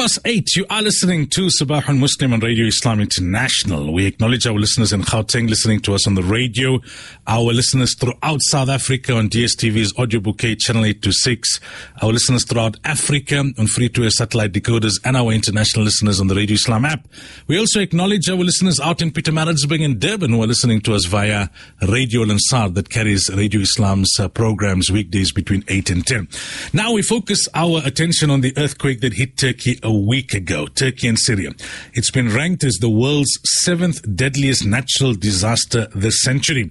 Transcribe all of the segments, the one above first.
past eight, you are listening to Sabah Muslim on Radio Islam International. We acknowledge our listeners in Gauteng listening to us on the radio, our listeners throughout South Africa on DSTV's audio bouquet channel 826, our listeners throughout Africa on free to air satellite decoders, and our international listeners on the Radio Islam app. We also acknowledge our listeners out in Pietermaritzburg and Durban who are listening to us via Radio Al-Ansaar that carries Radio Islam's uh, programs weekdays between 8 and 10. Now we focus our attention on the earthquake that hit Turkey a week ago, Turkey and Syria. It's been ranked as the world's seventh deadliest natural disaster this century.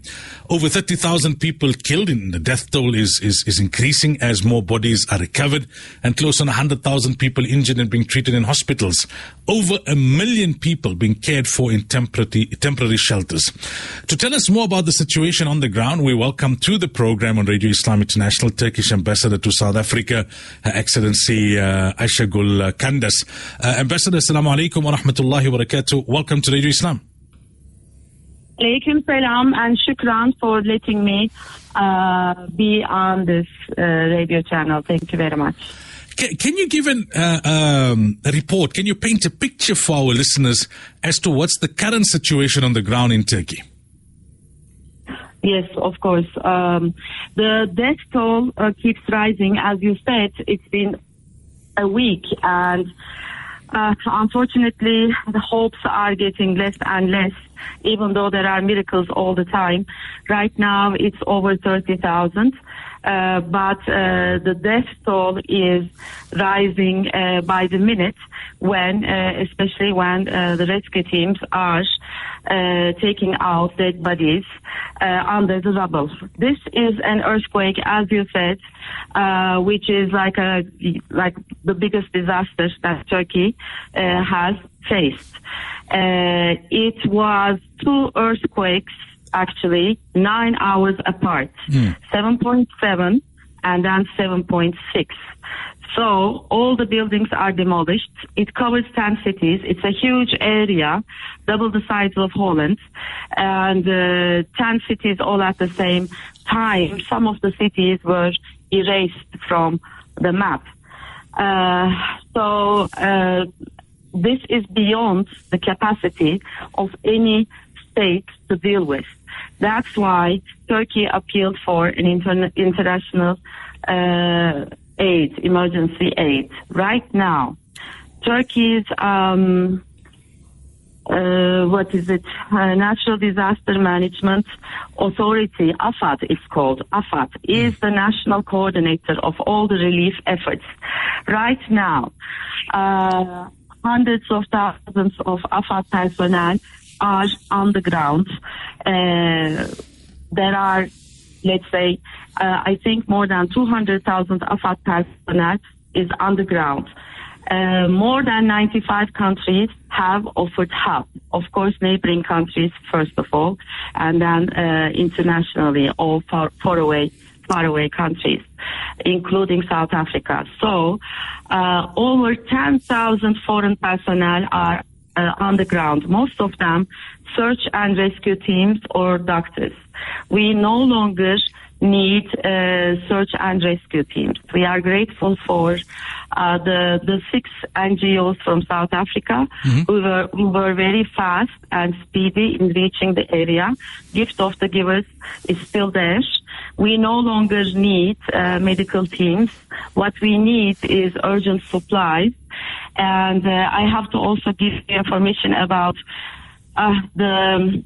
Over 30,000 people killed and the death toll is, is, is increasing as more bodies are recovered and close on 100,000 people injured and being treated in hospitals. Over a million people being cared for in temporary, temporary shelters. To tell us more about the situation on the ground, we welcome to the program on Radio Islam International Turkish Ambassador to South Africa, Her Excellency uh, Aisha Gul uh, Kandas. Uh, Ambassador, Assalamu alaikum wa rahmatullahi wa barakatuh. Welcome to Radio Islam. Alaikum salam and shukran for letting me uh, be on this uh, radio channel. Thank you very much. Can, can you give an, uh, um, a report? Can you paint a picture for our listeners as to what's the current situation on the ground in Turkey? Yes, of course. Um, the death toll uh, keeps rising. As you said, it's been a week and uh, unfortunately the hopes are getting less and less even though there are miracles all the time. Right now it's over 30,000. Uh, but uh, the death toll is rising uh, by the minute when, uh, especially when uh, the rescue teams are uh, taking out dead bodies under the rubble. This is an earthquake, as you said, which is like a like the biggest disaster that Turkey has faced. it was two earthquakes actually nine hours apart, mm. 7.7 and then 7.6. So all the buildings are demolished. It covers 10 cities. It's a huge area, double the size of Holland, and uh, 10 cities all at the same time. Some of the cities were erased from the map. Uh, so uh, this is beyond the capacity of any state to deal with. That's why Turkey appealed for an inter- international uh, aid, emergency aid. Right now, Turkey's um, uh, what is it? Uh, Natural Disaster Management Authority, AFAD it's called. AFAD is the national coordinator of all the relief efforts. Right now, uh, hundreds of thousands of AFAD personnel are on the ground. Uh, there are, let's say, uh, I think more than 200,000 AFAD personnel is on the ground. Uh, more than 95 countries have offered help. Of course, neighboring countries first of all, and then uh, internationally, all far, far away, far away countries, including South Africa. So, uh, over 10,000 foreign personnel are uh, on the ground. Most of them search and rescue teams or doctors. We no longer need uh, search and rescue teams. We are grateful for uh, the the six NGOs from South Africa mm-hmm. who were who were very fast and speedy in reaching the area. Gift of the givers is still there. We no longer need uh, medical teams. What we need is urgent supplies. And uh, I have to also give information about uh, the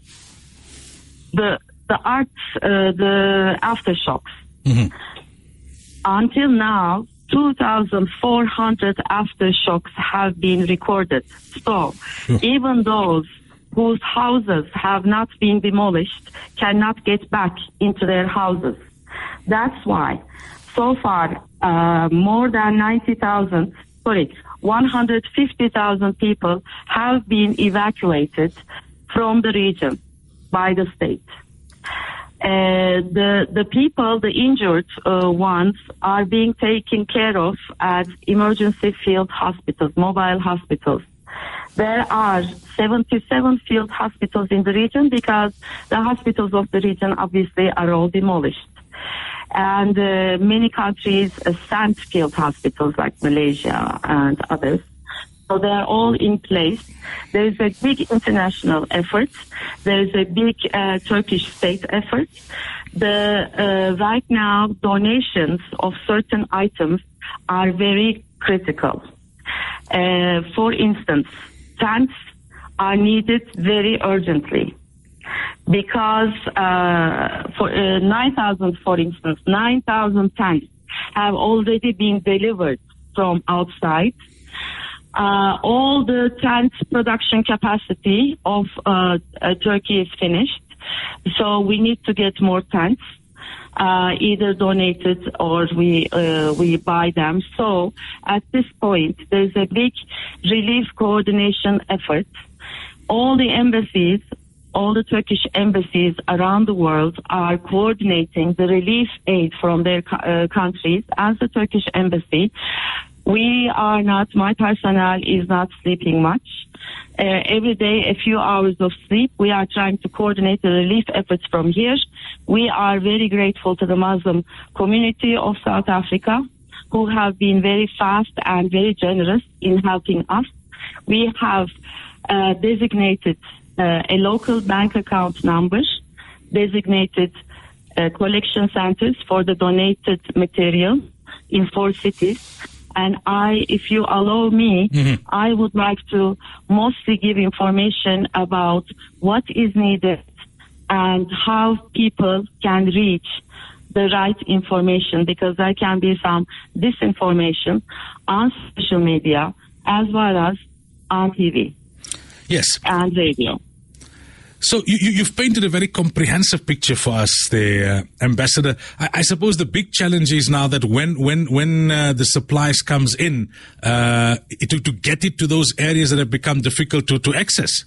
the the arts, uh, the aftershocks. Mm-hmm. Until now, 2,400 aftershocks have been recorded. So, even those whose houses have not been demolished cannot get back into their houses. That's why, so far, uh, more than 90,000, sorry, 150,000 people have been evacuated from the region by the state. Uh, the the people, the injured uh, ones, are being taken care of at emergency field hospitals, mobile hospitals. There are 77 field hospitals in the region because the hospitals of the region obviously are all demolished. And uh, many countries uh, sent field hospitals like Malaysia and others So they're all in place. There is a big international effort. There is a big uh, Turkish state effort. The uh, right now donations of certain items are very critical. Uh, for instance, tents are needed very urgently because uh, for uh, 9,000, for instance, 9,000 tanks have already been delivered from outside. Uh, all the tent production capacity of uh, uh, Turkey is finished, so we need to get more tanks. Uh, either donated or we we buy them. So at this point, there's a big relief coordination effort. All the embassies all the Turkish embassies around the world are coordinating the relief aid from their uh, countries as the Turkish embassy. We are not, my personnel is not sleeping much. Uh, every day, a few hours of sleep. We are trying to coordinate the relief efforts from here. We are very grateful to the Muslim community of South Africa who have been very fast and very generous in helping us. We have uh, designated a local bank account number, designated uh, collection centers for the donated material in four cities. And I, if you allow me, mm-hmm. I would like to mostly give information about what is needed and how people can reach the right information because there can be some disinformation on social media as well as on TV. Yes. And radio. So you, have painted a very comprehensive picture for us, the uh, Ambassador. I, I, suppose the big challenge is now that when when when uh, the supplies comes in, uh, to, to get it to those areas that have become difficult to, to access.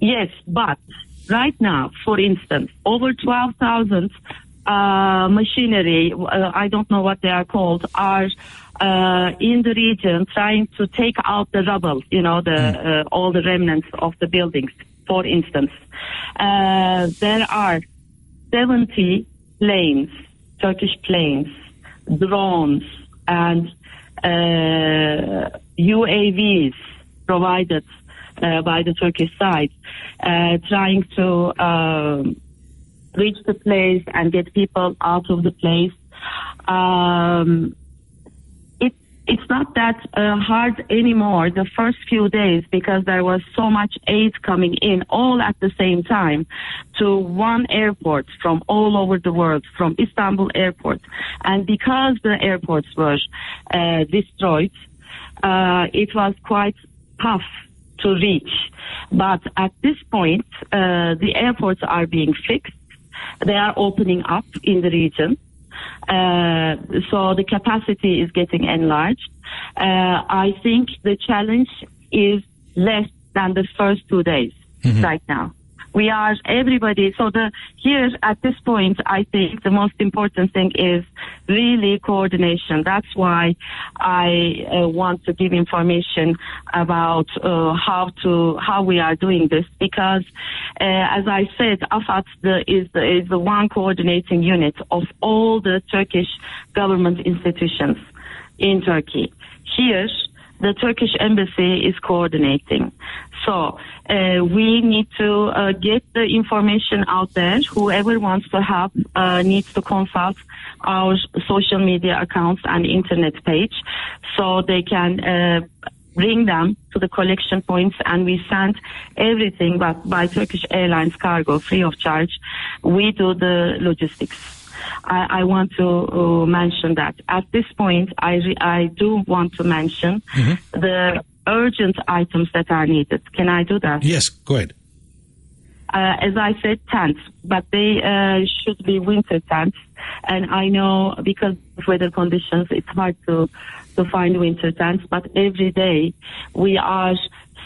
Yes, but right now, for instance, over twelve thousand uh, machinery, uh, I don't know what they are called, are uh, in the region trying to take out the rubble, you know, the hmm. uh, all the remnants of the buildings. For instance, uh, there are 70 planes, Turkish planes, drones, and UAVs uh, provided uh, by the Turkish side, uh, trying to um, reach the place and get people out of the place. Um, it's not that uh, hard anymore the first few days because there was so much aid coming in all at the same time to one airport from all over the world, from Istanbul airport. And because the airports were uh, destroyed, uh, it was quite tough to reach. But at this point, uh, the airports are being fixed. They are opening up in the region. Uh, so the capacity is getting enlarged. Uh, I think the challenge is less than the first two days mm-hmm. right now we are everybody. So the here at this point, I think the most important thing is really coordination. That's why I uh, want to give information about uh, how to how we are doing this because, uh, as I said, AFAD is the, is the one coordinating unit of all the Turkish government institutions in Turkey. Here the Turkish embassy is coordinating. So uh, we need to uh, get the information out there. Whoever wants to help uh, needs to consult our social media accounts and internet page, so they can uh, bring them to the collection points and we send everything but by Turkish Airlines cargo free of charge. We do the logistics. I, I want to uh, mention that at this point, I, re- I do want to mention mm-hmm. the urgent items that are needed. Can I do that? Yes, go ahead. Uh, as I said, tents, but they uh, should be winter tents. And I know because of weather conditions, it's hard to to find winter tents. But every day we are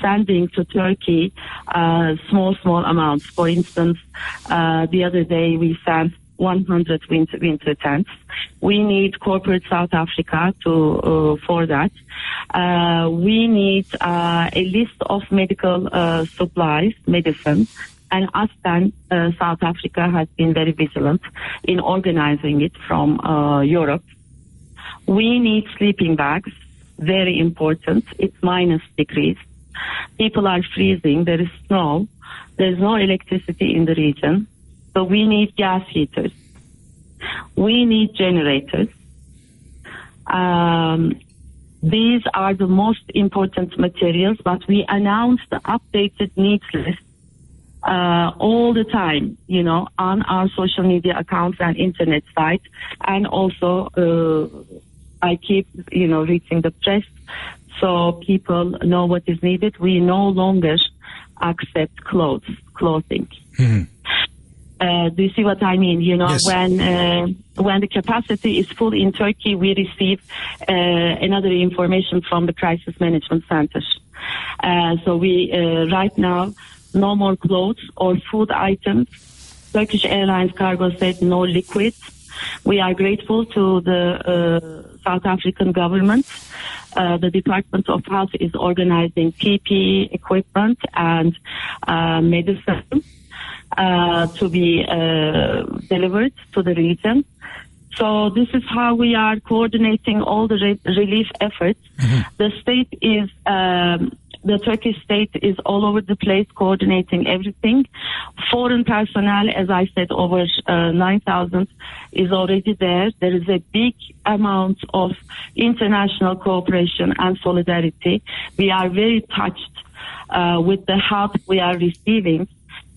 sending to Turkey uh, small, small amounts. For instance, uh, the other day we sent 100 winter, winter tents. We need corporate South Africa to uh, for that. Uh, we need uh, a list of medical uh, supplies, medicine, and ASTAN uh, South Africa has been very vigilant in organizing it from uh, Europe. We need sleeping bags. very important. It's minus degrees. People are freezing. There is snow. There's no electricity in the region. So we need gas heaters. We need generators. Um, these are the most important materials, but we announce the updated needs list uh, all the time, you know, on our social media accounts and internet site. And also, uh, I keep, you know, reaching the press so people know what is needed. We no longer accept clothes, clothing. Mm-hmm. Uh, do you see what I mean? You know, yes. when uh, when the capacity is full in Turkey, we receive uh, another information from the crisis management center. Uh, so we uh, right now no more clothes or food items. Turkish Airlines cargo said no liquids. We are grateful to the uh, South African government. the Department of Health is organizing PPE equipment and medicine uh, to be uh, delivered to the region. So this is how we are coordinating all the re- relief efforts. Mm-hmm. The state is, um, the Turkish state is all over the place coordinating everything. Foreign personnel, as I said, over uh, 9,000 is already there. There is a big amount of international cooperation and solidarity. We are very touched uh, with the help we are receiving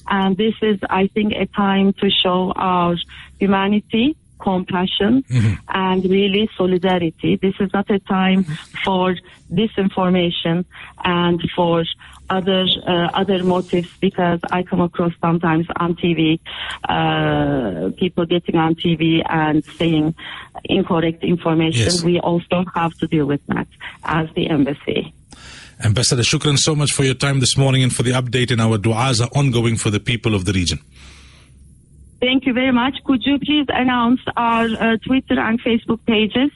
and this is, I think, a time to show our humanity, compassion, mm-hmm. and really solidarity. This is not a time for disinformation and for other uh, other motives because I come across sometimes on TV uh, people getting on TV and saying incorrect information. Yes. We also have to deal with that as the embassy. Ambassador, shukran so much for your time this morning and for the update in our du'as are ongoing for the people of the region. Thank you very much. Could you please announce our uh, Twitter and Facebook pages?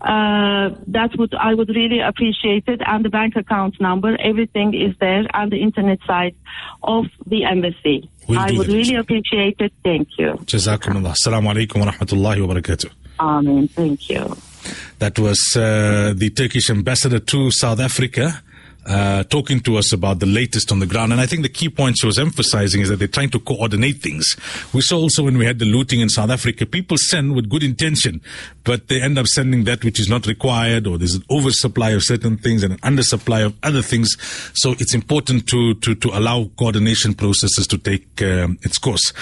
Uh, that would I would really appreciate it, and the bank account number. Everything is there, and the internet site of the embassy. We'll I would really appreciate it. Thank you. Jazakumullah. Assalamu alaikum wa rahmatullahi wa barakatuh. Amen. Thank you. That was uh, the Turkish ambassador to South Africa uh, talking to us about the latest on the ground. And I think the key point she was emphasizing is that they're trying to coordinate things. We saw also when we had the looting in South Africa, people send with good intention, but they end up sending that which is not required, or there's an oversupply of certain things and an undersupply of other things. So it's important to, to, to allow coordination processes to take um, its course.